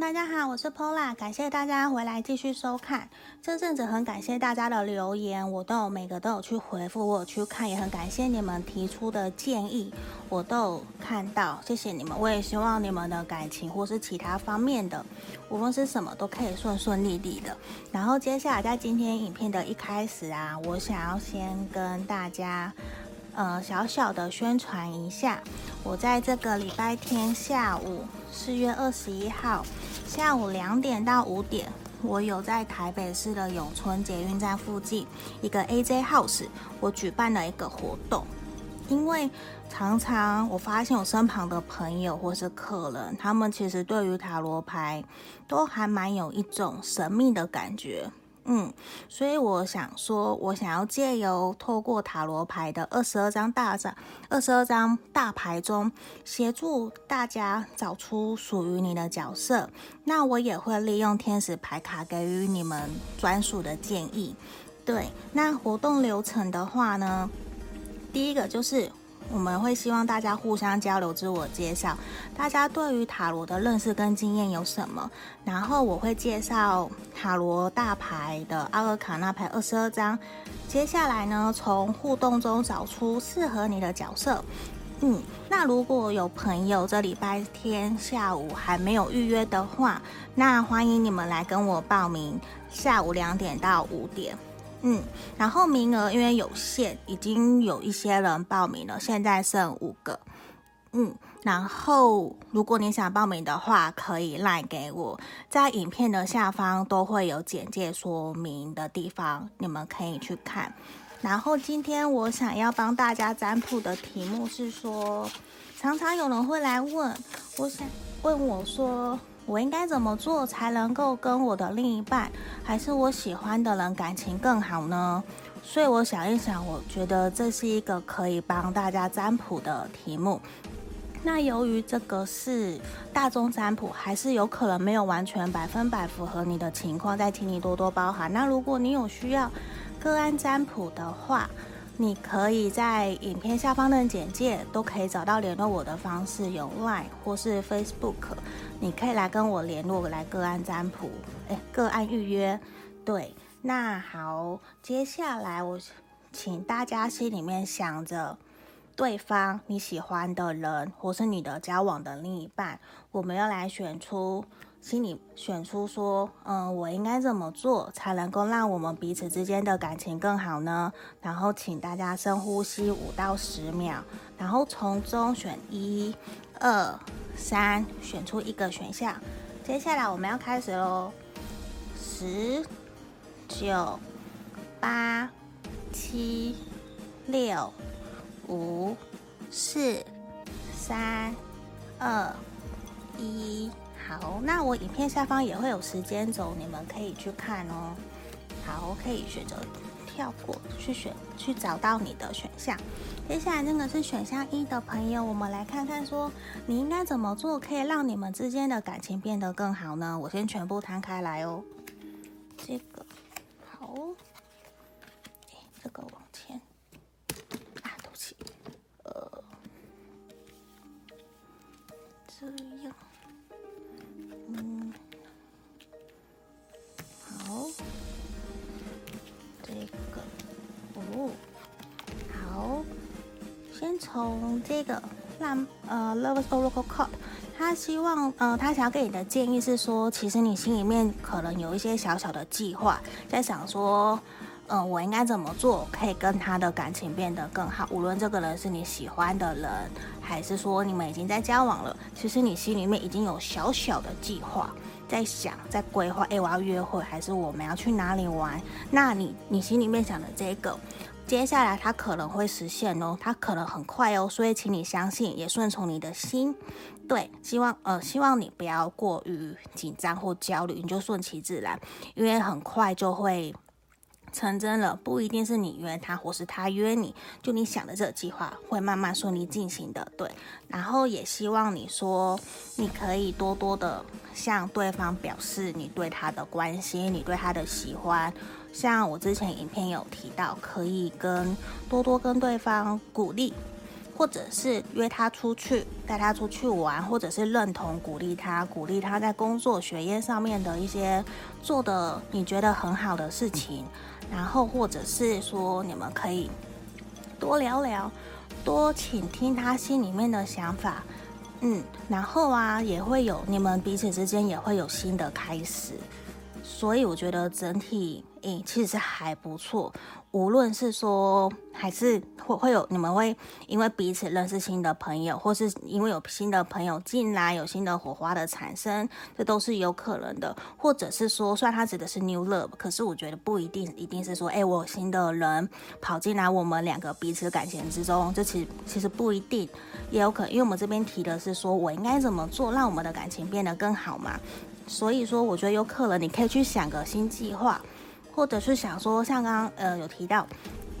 大家好，我是 Pola，感谢大家回来继续收看。这阵子很感谢大家的留言，我都有每个都有去回复，我有去看，也很感谢你们提出的建议，我都有看到，谢谢你们。我也希望你们的感情或是其他方面的，无论是什么都可以顺顺利利的。然后接下来在今天影片的一开始啊，我想要先跟大家。呃，小小的宣传一下，我在这个礼拜天下午四月二十一号下午两点到五点，我有在台北市的永春捷运站附近一个 AJ House，我举办了一个活动。因为常常我发现我身旁的朋友或是客人，他们其实对于塔罗牌都还蛮有一种神秘的感觉。嗯，所以我想说，我想要借由透过塔罗牌的二十二张大张、二十二张大牌中，协助大家找出属于你的角色。那我也会利用天使牌卡给予你们专属的建议。对，那活动流程的话呢，第一个就是。我们会希望大家互相交流、自我介绍，大家对于塔罗的认识跟经验有什么？然后我会介绍塔罗大牌的阿尔卡纳牌二十二张。接下来呢，从互动中找出适合你的角色。嗯，那如果有朋友这礼拜天下午还没有预约的话，那欢迎你们来跟我报名，下午两点到五点。嗯，然后名额因为有限，已经有一些人报名了，现在剩五个。嗯，然后如果你想报名的话，可以赖给我，在影片的下方都会有简介说明的地方，你们可以去看。然后今天我想要帮大家占卜的题目是说，常常有人会来问，我想问我说。我应该怎么做才能够跟我的另一半，还是我喜欢的人感情更好呢？所以我想一想，我觉得这是一个可以帮大家占卜的题目。那由于这个是大众占卜，还是有可能没有完全百分百符合你的情况，再请你多多包涵。那如果你有需要个案占卜的话，你可以在影片下方的简介都可以找到联络我的方式，有 Line 或是 Facebook，你可以来跟我联络，来个案占卜，哎，个案预约。对，那好，接下来我请大家心里面想着对方你喜欢的人，或是你的交往的另一半，我们要来选出。心里选出说，嗯，我应该怎么做才能够让我们彼此之间的感情更好呢？然后请大家深呼吸五到十秒，然后从中选一、二、三，选出一个选项。接下来我们要开始喽，十、九、八、七、六、五、四、三、二、一。好，那我影片下方也会有时间轴，你们可以去看哦。好，可以选择跳过去选，去找到你的选项。接下来那个是选项一的朋友，我们来看看说你应该怎么做，可以让你们之间的感情变得更好呢？我先全部摊开来哦。这个好，这个往前啊，对不起，呃，这样。从这个让呃，Lover's Oracle Card，他希望呃，他想要给你的建议是说，其实你心里面可能有一些小小的计划，在想说，嗯、我应该怎么做可以跟他的感情变得更好？无论这个人是你喜欢的人。还是说你们已经在交往了？其实你心里面已经有小小的计划，在想，在规划。诶，我要约会，还是我们要去哪里玩？那你你心里面想的这个，接下来它可能会实现哦，它可能很快哦。所以请你相信，也顺从你的心。对，希望呃，希望你不要过于紧张或焦虑，你就顺其自然，因为很快就会。成真了，不一定是你约他，或是他约你，就你想的这个计划会慢慢顺利进行的，对。然后也希望你说，你可以多多的向对方表示你对他的关心，你对他的喜欢。像我之前影片有提到，可以跟多多跟对方鼓励。或者是约他出去，带他出去玩，或者是认同鼓励他，鼓励他在工作学业上面的一些做的你觉得很好的事情，然后或者是说你们可以多聊聊，多倾听他心里面的想法，嗯，然后啊也会有你们彼此之间也会有新的开始。所以我觉得整体诶、其实是还不错。无论是说还是会会有你们会因为彼此认识新的朋友，或是因为有新的朋友进来，有新的火花的产生，这都是有可能的。或者是说，虽然它指的是 new love，可是我觉得不一定一定是说，哎、我有新的人跑进来，我们两个彼此感情之中，这其实其实不一定，也有可能，因为我们这边提的是说我应该怎么做，让我们的感情变得更好嘛。所以说，我觉得有可能你可以去想个新计划，或者是想说，像刚刚呃有提到，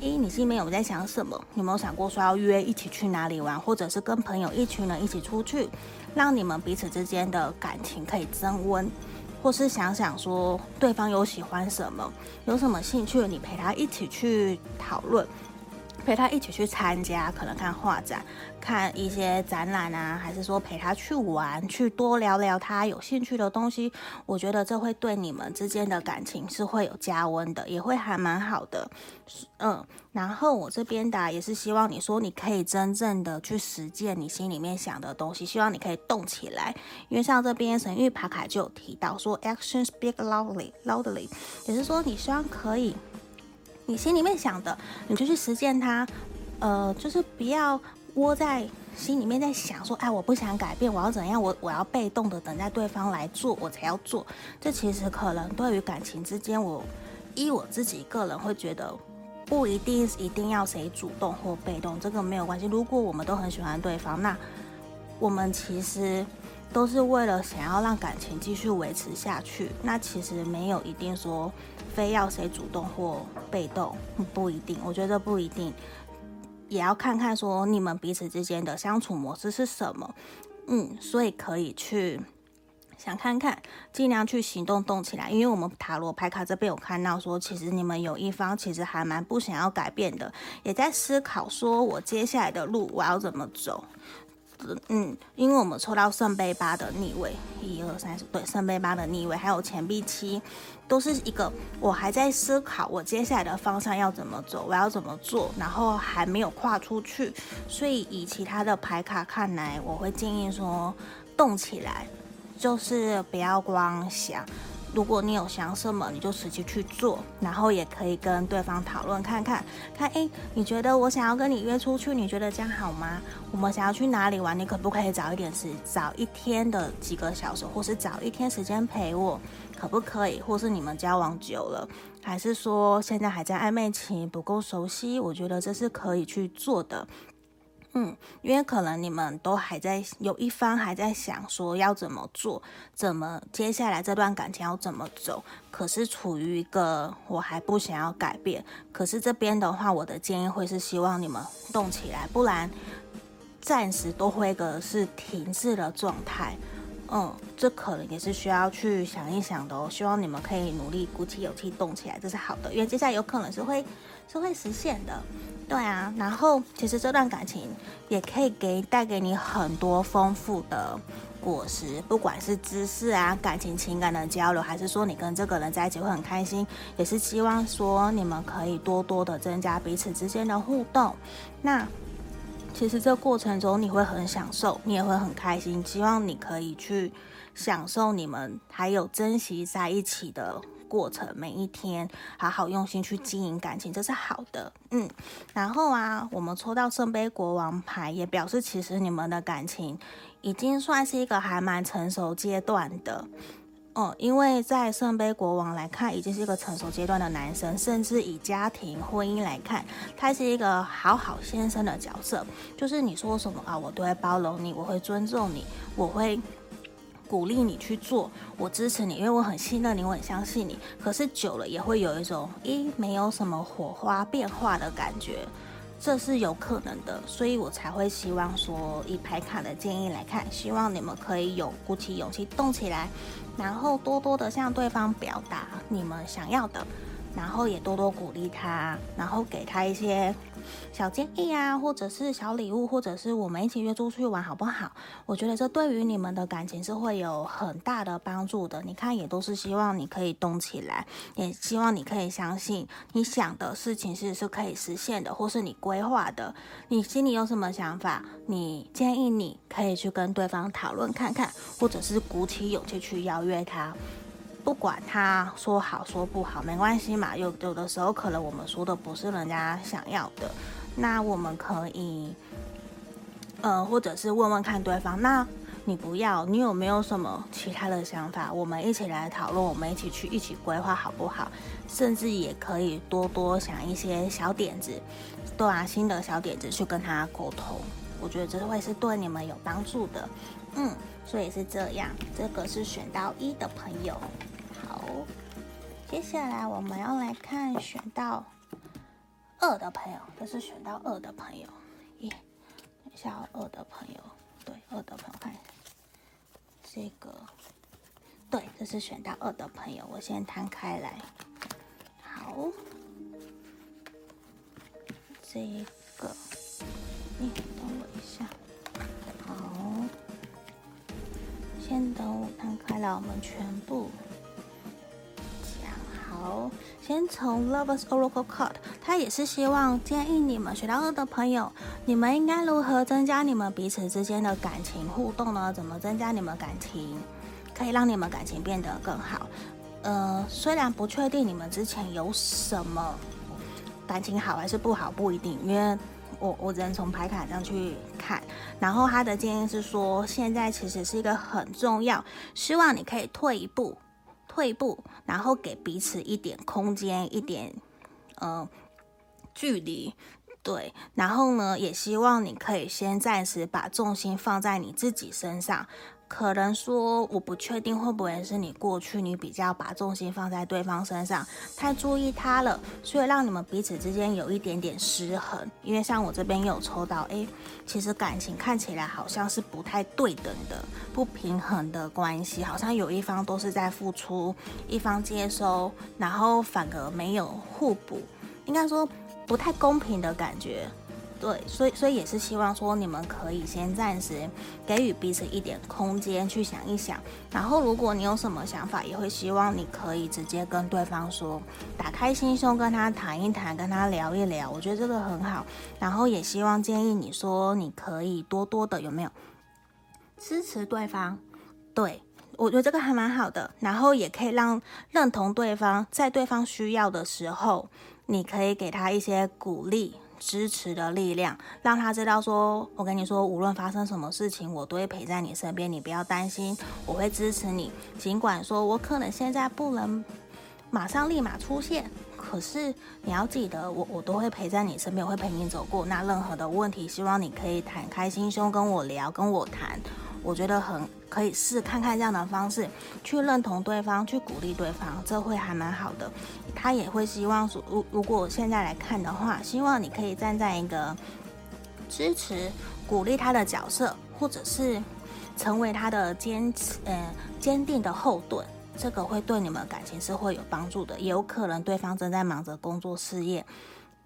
诶，你心里面有在想什么？有没有想过说要约一起去哪里玩，或者是跟朋友一群人一起出去，让你们彼此之间的感情可以增温，或是想想说对方有喜欢什么，有什么兴趣，你陪他一起去讨论。陪他一起去参加，可能看画展、看一些展览啊，还是说陪他去玩，去多聊聊他有兴趣的东西。我觉得这会对你们之间的感情是会有加温的，也会还蛮好的。嗯，然后我这边的也是希望你说你可以真正的去实践你心里面想的东西，希望你可以动起来。因为像这边神諭牌卡就有提到说，action speak loudly，loudly，也是说你希望可以。你心里面想的，你就去实践它，呃，就是不要窝在心里面在想说，哎，我不想改变，我要怎样？我我要被动的等待对方来做，我才要做。这其实可能对于感情之间，我依我自己个人会觉得，不一定一定要谁主动或被动，这个没有关系。如果我们都很喜欢对方，那我们其实。都是为了想要让感情继续维持下去，那其实没有一定说非要谁主动或被动，不一定。我觉得不一定，也要看看说你们彼此之间的相处模式是什么。嗯，所以可以去想看看，尽量去行动动起来。因为我们塔罗牌卡这边有看到说，其实你们有一方其实还蛮不想要改变的，也在思考说我接下来的路我要怎么走。嗯，因为我们抽到圣杯八的逆位，一二三四，对，圣杯八的逆位，还有钱币七，都是一个我还在思考我接下来的方向要怎么走，我要怎么做，然后还没有跨出去，所以以其他的牌卡看来，我会建议说动起来，就是不要光想。如果你有想什么，你就实际去做，然后也可以跟对方讨论看看，看，诶，你觉得我想要跟你约出去，你觉得这样好吗？我们想要去哪里玩，你可不可以早一点时，早一天的几个小时，或是早一天时间陪我，可不可以？或是你们交往久了，还是说现在还在暧昧期，不够熟悉？我觉得这是可以去做的。嗯，因为可能你们都还在有一方还在想说要怎么做，怎么接下来这段感情要怎么走，可是处于一个我还不想要改变。可是这边的话，我的建议会是希望你们动起来，不然暂时都会个是停滞的状态。嗯，这可能也是需要去想一想的哦。希望你们可以努力鼓起勇气动起来，这是好的，因为接下来有可能是会是会实现的。对啊，然后其实这段感情也可以给带给你很多丰富的果实，不管是知识啊、感情、情感的交流，还是说你跟这个人在一起会很开心，也是希望说你们可以多多的增加彼此之间的互动。那其实这过程中你会很享受，你也会很开心，希望你可以去享受你们还有珍惜在一起的。过程每一天，好好用心去经营感情，这是好的。嗯，然后啊，我们抽到圣杯国王牌，也表示其实你们的感情已经算是一个还蛮成熟阶段的。哦、嗯，因为在圣杯国王来看，已经是一个成熟阶段的男生，甚至以家庭婚姻来看，他是一个好好先生的角色。就是你说什么啊，我都会包容你，我会尊重你，我会。鼓励你去做，我支持你，因为我很信任你，我很相信你。可是久了也会有一种，诶，没有什么火花变化的感觉，这是有可能的。所以我才会希望说，以牌卡的建议来看，希望你们可以有鼓起勇气动起来，然后多多的向对方表达你们想要的，然后也多多鼓励他，然后给他一些小建议啊，或者是小礼物，或者是我们一起约出去玩，好不好？我觉得这对于你们的感情是会有很大的帮助的。你看，也都是希望你可以动起来，也希望你可以相信你想的事情是是可以实现的，或是你规划的。你心里有什么想法？你建议你可以去跟对方讨论看看，或者是鼓起勇气去邀约他。不管他说好说不好，没关系嘛。有有的时候可能我们说的不是人家想要的，那我们可以，呃，或者是问问看对方。那你不要，你有没有什么其他的想法？我们一起来讨论，我们一起去一起规划好不好？甚至也可以多多想一些小点子，对啊，新的小点子去跟他沟通。我觉得这会是对你们有帮助的。嗯，所以是这样。这个是选到一的朋友。接下来我们要来看选到二的朋友，这是选到二的朋友，耶，等一下二的朋友，对，二的朋友看这个，对，这是选到二的朋友，我先摊开来，好，这个，你等我一下，好，先等我摊开来，我们全部。好，先从 Lovers Oracle Card，他也是希望建议你们学到二的朋友，你们应该如何增加你们彼此之间的感情互动呢？怎么增加你们感情，可以让你们感情变得更好？呃，虽然不确定你们之前有什么感情好还是不好，不一定，因为我我只能从牌卡上去看。然后他的建议是说，现在其实是一个很重要，希望你可以退一步。退步，然后给彼此一点空间，一点呃距离，对。然后呢，也希望你可以先暂时把重心放在你自己身上。可能说，我不确定会不会是你过去你比较把重心放在对方身上，太注意他了，所以让你们彼此之间有一点点失衡。因为像我这边有抽到，诶，其实感情看起来好像是不太对等的、不平衡的关系，好像有一方都是在付出，一方接收，然后反而没有互补，应该说不太公平的感觉。对，所以所以也是希望说你们可以先暂时给予彼此一点空间去想一想，然后如果你有什么想法，也会希望你可以直接跟对方说，打开心胸跟他谈一谈，跟他聊一聊，我觉得这个很好。然后也希望建议你说，你可以多多的有没有支持对方？对，我觉得这个还蛮好的，然后也可以让认同对方，在对方需要的时候，你可以给他一些鼓励。支持的力量，让他知道说，我跟你说，无论发生什么事情，我都会陪在你身边，你不要担心，我会支持你。尽管说我可能现在不能马上立马出现，可是你要记得，我我都会陪在你身边，我会陪你走过。那任何的问题，希望你可以坦开心胸跟我聊，跟我谈。我觉得很可以试看看这样的方式，去认同对方，去鼓励对方，这会还蛮好的。他也会希望，如如果现在来看的话，希望你可以站在一个支持、鼓励他的角色，或者是成为他的坚持、呃坚定的后盾。这个会对你们感情是会有帮助的。也有可能对方正在忙着工作事业。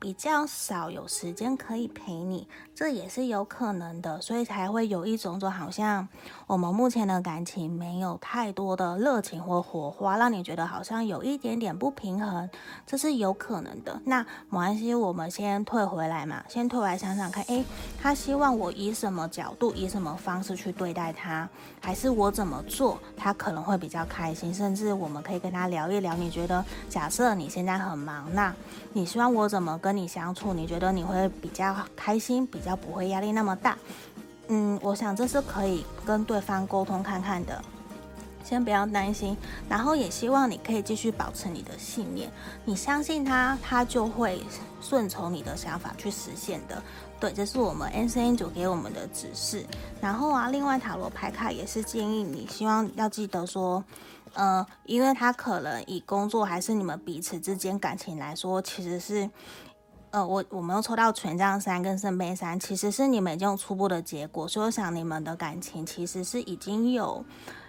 比较少有时间可以陪你，这也是有可能的，所以才会有一种就好像我们目前的感情没有太多的热情或火花，让你觉得好像有一点点不平衡，这是有可能的。那没关系，我们先退回来嘛，先退回来想想看，诶，他希望我以什么角度、以什么方式去对待他，还是我怎么做，他可能会比较开心，甚至我们可以跟他聊一聊。你觉得，假设你现在很忙，那你希望我怎么跟？跟你相处，你觉得你会比较开心，比较不会压力那么大。嗯，我想这是可以跟对方沟通看看的。先不要担心，然后也希望你可以继续保持你的信念。你相信他，他就会顺从你的想法去实现的。对，这是我们 N3 组给我们的指示。然后啊，另外塔罗牌卡也是建议你，希望要记得说。呃，因为他可能以工作还是你们彼此之间感情来说，其实是。呃，我我没有抽到权杖三跟圣杯三，其实是你们已经有初步的结果，所以我想你们的感情其实是已经有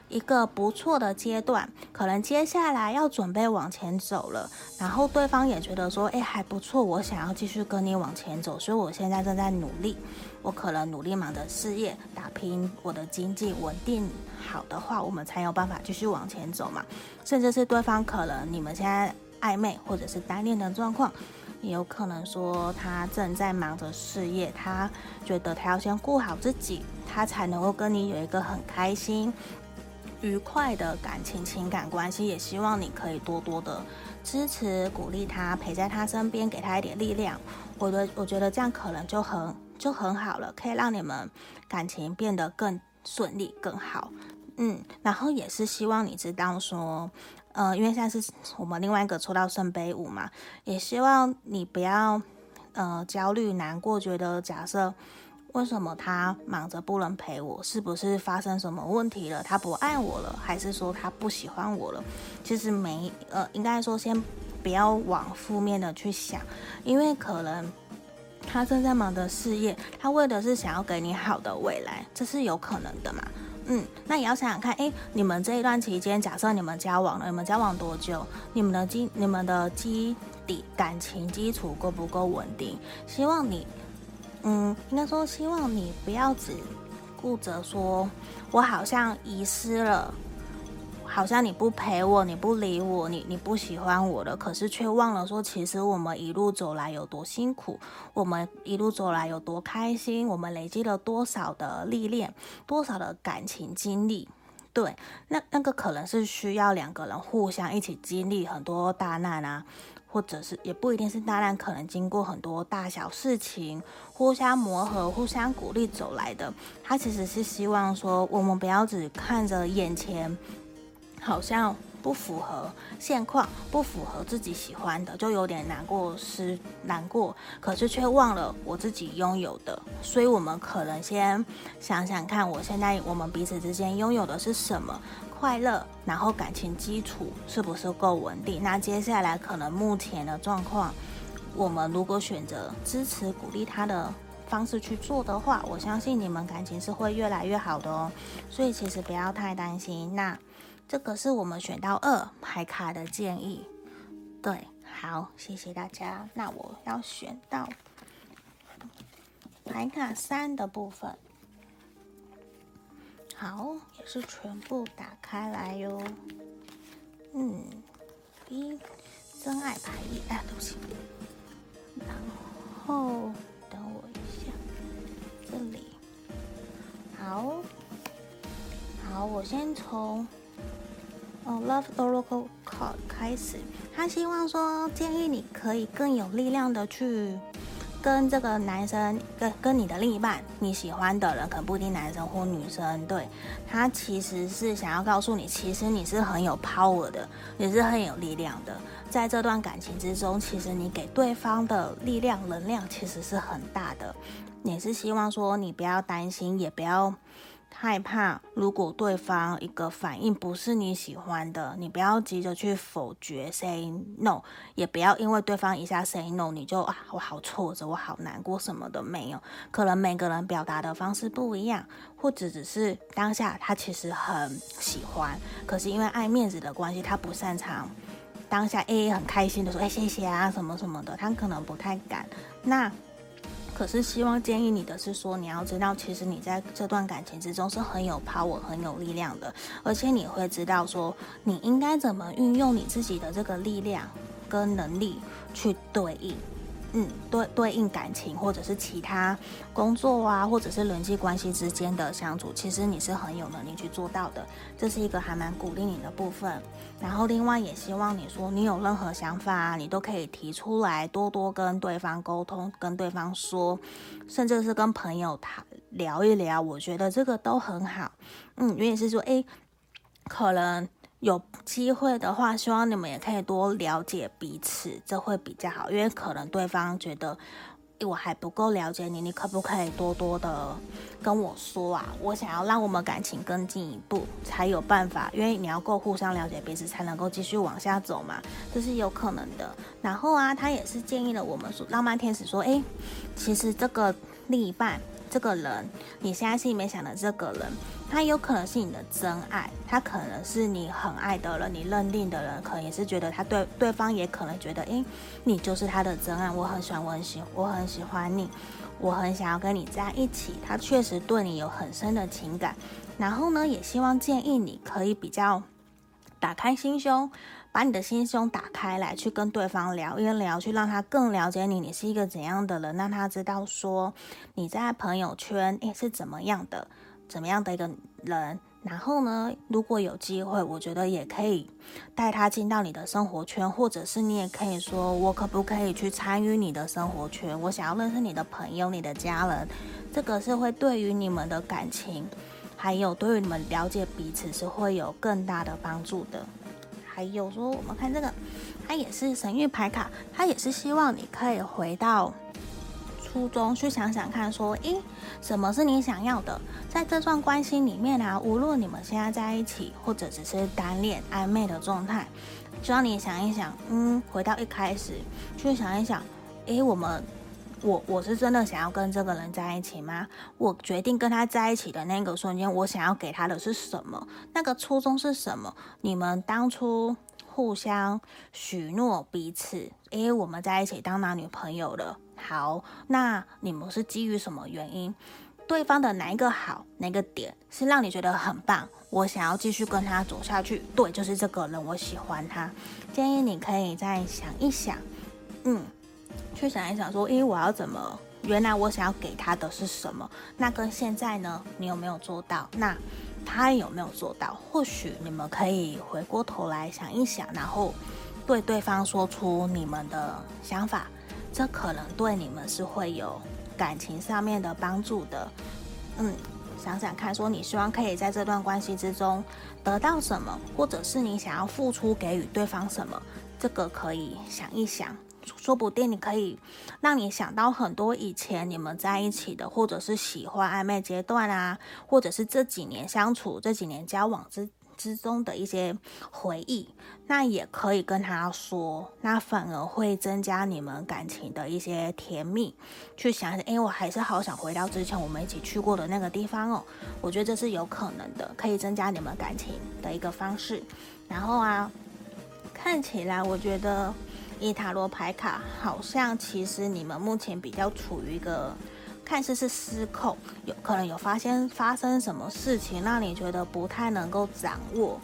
一个不错的阶段，可能接下来要准备往前走了，然后对方也觉得说，哎，还不错，我想要继续跟你往前走，所以我现在正在努力，我可能努力忙着事业，打拼我的经济稳定好的话，我们才有办法继续往前走嘛。甚至是对方可能你们现在暧昧或者是单恋的状况，也有可能说他正在忙着事业，他觉得他要先顾好自己，他才能够跟你有一个很开心。愉快的感情情感关系，也希望你可以多多的支持、鼓励他，陪在他身边，给他一点力量。我的我觉得这样可能就很就很好了，可以让你们感情变得更顺利、更好。嗯，然后也是希望你知道说，呃，因为现在是我们另外一个抽到圣杯五嘛，也希望你不要呃焦虑、难过，觉得假设。为什么他忙着不能陪我？是不是发生什么问题了？他不爱我了，还是说他不喜欢我了？其实没，呃，应该说先不要往负面的去想，因为可能他正在忙着事业，他为的是想要给你好的未来，这是有可能的嘛？嗯，那也要想想看，诶，你们这一段期间，假设你们交往了，你们交往多久？你们的基，你们的基底感情基础够不够稳定？希望你。嗯，应该说，希望你不要只顾着说，我好像遗失了，好像你不陪我，你不理我，你你不喜欢我了，可是却忘了说，其实我们一路走来有多辛苦，我们一路走来有多开心，我们累积了多少的历练，多少的感情经历，对，那那个可能是需要两个人互相一起经历很多大难啊。或者是也不一定是大难，可能经过很多大小事情，互相磨合、互相鼓励走来的。他其实是希望说，我们不要只看着眼前，好像不符合现况，不符合自己喜欢的，就有点难过，是难过，可是却忘了我自己拥有的。所以，我们可能先想想看，我现在我们彼此之间拥有的是什么。快乐，然后感情基础是不是够稳定？那接下来可能目前的状况，我们如果选择支持鼓励他的方式去做的话，我相信你们感情是会越来越好的哦。所以其实不要太担心。那这个是我们选到二牌卡的建议。对，好，谢谢大家。那我要选到牌卡三的部分。好，也是全部打开来哟。嗯，一真爱牌一，哎，对不起。然后等我一下，这里。好，好，我先从哦，Love Oracle Card 开始。他希望说，建议你可以更有力量的去。跟这个男生，跟跟你的另一半，你喜欢的人，可能不一定男生或女生，对，他其实是想要告诉你，其实你是很有 power 的，也是很有力量的。在这段感情之中，其实你给对方的力量、能量其实是很大的。也是希望说，你不要担心，也不要。害怕，如果对方一个反应不是你喜欢的，你不要急着去否决，say no，也不要因为对方一下 say no，你就啊，我好挫折，我好难过，什么都没有。可能每个人表达的方式不一样，或者只是当下他其实很喜欢，可是因为爱面子的关系，他不擅长当下 A A 很开心的说，哎，谢谢啊，什么什么的，他可能不太敢。那。可是希望建议你的是说，你要知道，其实你在这段感情之中是很有 power、很有力量的，而且你会知道说，你应该怎么运用你自己的这个力量跟能力去对应。嗯，对，对应感情或者是其他工作啊，或者是人际关系之间的相处，其实你是很有能力去做到的，这是一个还蛮鼓励你的部分。然后另外也希望你说，你有任何想法啊，你都可以提出来，多多跟对方沟通，跟对方说，甚至是跟朋友谈聊一聊，我觉得这个都很好。嗯，原因是说，诶，可能。有机会的话，希望你们也可以多了解彼此，这会比较好。因为可能对方觉得，我还不够了解你，你可不可以多多的跟我说啊？我想要让我们感情更进一步，才有办法。因为你要够互相了解彼此，才能够继续往下走嘛，这是有可能的。然后啊，他也是建议了我们说，浪漫天使说，诶，其实这个另一半。这个人，你现在心里面想的这个人，他有可能是你的真爱，他可能是你很爱的人，你认定的人，可能也是觉得他对对方也可能觉得，诶，你就是他的真爱，我很喜欢，我很喜，我很喜欢你，我很想要跟你在一起，他确实对你有很深的情感，然后呢，也希望建议你可以比较打开心胸。把你的心胸打开来，去跟对方聊一聊，去让他更了解你，你是一个怎样的人，让他知道说你在朋友圈诶是怎么样的，怎么样的一个人。然后呢，如果有机会，我觉得也可以带他进到你的生活圈，或者是你也可以说，我可不可以去参与你的生活圈？我想要认识你的朋友、你的家人，这个是会对于你们的感情，还有对于你们了解彼此是会有更大的帮助的。还有说，我们看这个，它也是神諭牌卡，它也是希望你可以回到初衷去想想看，说，诶，什么是你想要的？在这段关系里面啊，无论你们现在在一起，或者只是单恋暧昧的状态，希望你想一想，嗯，回到一开始去想一想，诶，我们。我我是真的想要跟这个人在一起吗？我决定跟他在一起的那个瞬间，我想要给他的是什么？那个初衷是什么？你们当初互相许诺彼此，诶，我们在一起当男女朋友了。好，那你们是基于什么原因？对方的哪一个好，哪个点是让你觉得很棒？我想要继续跟他走下去。对，就是这个人，我喜欢他。建议你可以再想一想，嗯。去想一想，说，诶，我要怎么？原来我想要给他的是什么？那跟现在呢？你有没有做到？那他有没有做到？或许你们可以回过头来想一想，然后对对方说出你们的想法，这可能对你们是会有感情上面的帮助的。嗯，想想看，说你希望可以在这段关系之中得到什么，或者是你想要付出给予对方什么，这个可以想一想。说不定你可以让你想到很多以前你们在一起的，或者是喜欢暧昧阶段啊，或者是这几年相处、这几年交往之之中的一些回忆，那也可以跟他说，那反而会增加你们感情的一些甜蜜。去想想，哎，我还是好想回到之前我们一起去过的那个地方哦。我觉得这是有可能的，可以增加你们感情的一个方式。然后啊，看起来我觉得。以塔罗牌卡，好像其实你们目前比较处于一个看似是失控，有可能有发现发生什么事情让你觉得不太能够掌握。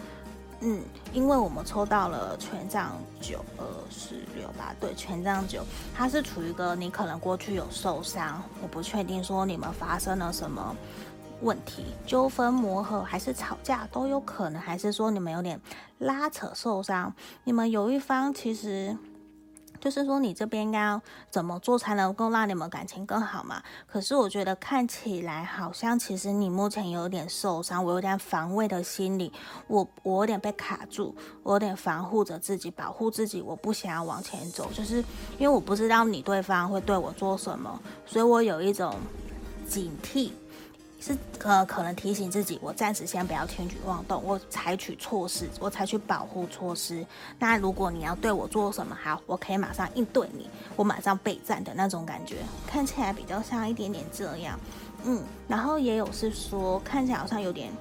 嗯，因为我们抽到了权杖九、二、四、六、八，对，权杖九，它是处于一个你可能过去有受伤，我不确定说你们发生了什么问题、纠纷、磨合，还是吵架都有可能，还是说你们有点拉扯受伤，你们有一方其实。就是说，你这边应该怎么做才能够让你们感情更好嘛？可是我觉得看起来好像其实你目前有点受伤，我有点防卫的心理，我我有点被卡住，我有点防护着自己，保护自己，我不想要往前走，就是因为我不知道你对方会对我做什么，所以我有一种警惕。是呃，可能提醒自己，我暂时先不要轻举妄动，我采取措施，我采取保护措施。那如果你要对我做什么，好，我可以马上应对你，我马上备战的那种感觉，看起来比较像一点点这样，嗯。然后也有是说，看起来好像有点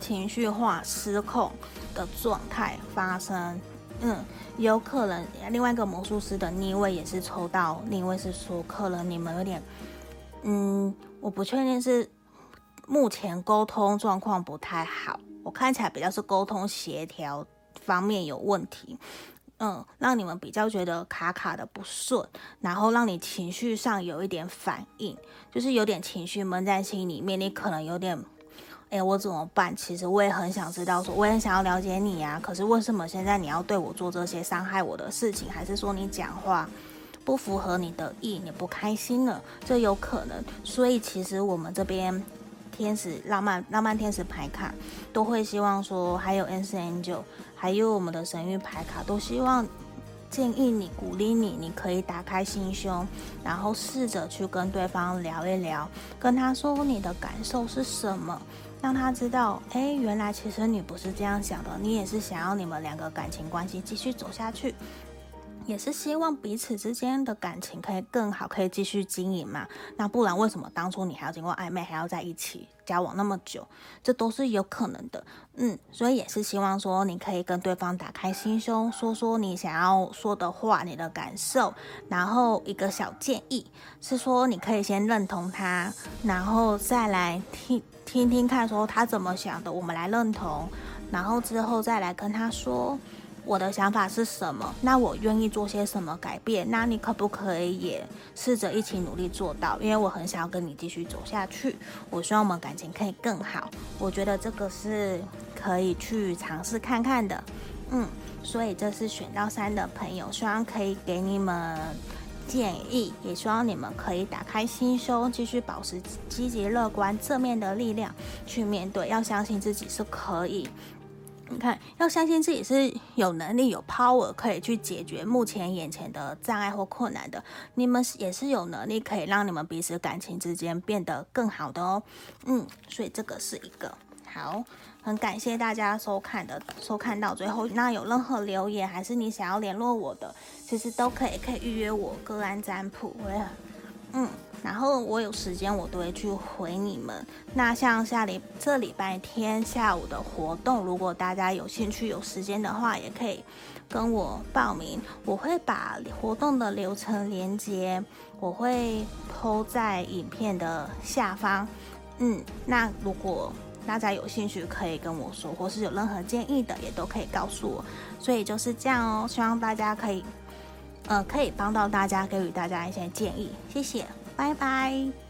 情绪化、失控的状态发生，嗯，有可能另外一个魔术师的逆位也是抽到，逆位是说，可能你们有点，嗯，我不确定是。目前沟通状况不太好，我看起来比较是沟通协调方面有问题，嗯，让你们比较觉得卡卡的不顺，然后让你情绪上有一点反应，就是有点情绪闷在心里面，你可能有点，哎，我怎么办？其实我也很想知道，说我也想要了解你呀，可是为什么现在你要对我做这些伤害我的事情？还是说你讲话不符合你的意，你不开心了？这有可能，所以其实我们这边。天使浪漫浪漫天使牌卡都会希望说，还有 Ancient Angel，还有我们的神域牌卡，都希望建议你、鼓励你，你可以打开心胸，然后试着去跟对方聊一聊，跟他说你的感受是什么，让他知道，哎，原来其实你不是这样想的，你也是想要你们两个感情关系继续走下去。也是希望彼此之间的感情可以更好，可以继续经营嘛。那不然为什么当初你还要经过暧昧，还要在一起交往那么久？这都是有可能的。嗯，所以也是希望说你可以跟对方打开心胸，说说你想要说的话，你的感受。然后一个小建议是说，你可以先认同他，然后再来听听听看，说他怎么想的，我们来认同，然后之后再来跟他说。我的想法是什么？那我愿意做些什么改变？那你可不可以也试着一起努力做到？因为我很想要跟你继续走下去，我希望我们感情可以更好。我觉得这个是可以去尝试看看的。嗯，所以这是选到三的朋友，希望可以给你们建议，也希望你们可以打开心胸，继续保持积极乐观、正面的力量去面对，要相信自己是可以。你看，要相信自己是有能力、有 power 可以去解决目前眼前的障碍或困难的。你们也是有能力可以让你们彼此感情之间变得更好的哦。嗯，所以这个是一个好，很感谢大家收看的，收看到最后。那有任何留言，还是你想要联络我的，其实都可以，可以预约我个案占卜。我也，嗯。然后我有时间，我都会去回你们。那像下礼这礼拜天下午的活动，如果大家有兴趣、有时间的话，也可以跟我报名。我会把活动的流程连接，我会 po 在影片的下方。嗯，那如果大家有兴趣，可以跟我说，或是有任何建议的，也都可以告诉我。所以就是这样哦，希望大家可以，呃，可以帮到大家，给予大家一些建议。谢谢。拜拜。